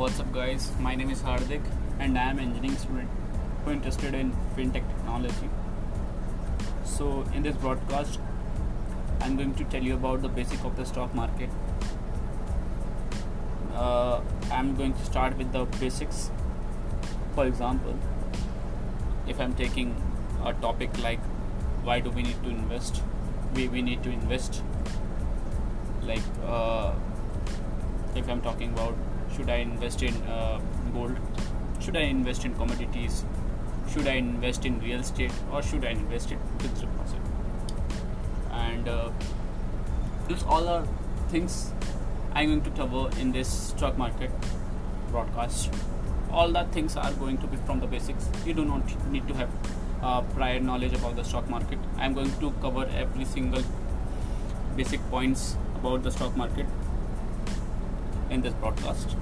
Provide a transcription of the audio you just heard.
What's up, guys? My name is Hardik, and I am an engineering student who interested in fintech technology. So, in this broadcast, I'm going to tell you about the basic of the stock market. Uh, I'm going to start with the basics. For example, if I'm taking a topic like why do we need to invest, we we need to invest. Like uh, if I'm talking about should I invest in uh, gold, should I invest in commodities, should I invest in real estate, or should I invest in deposit? And uh, these all are things I'm going to cover in this stock market broadcast. All the things are going to be from the basics. You do not need to have uh, prior knowledge about the stock market. I'm going to cover every single basic points about the stock market in this broadcast.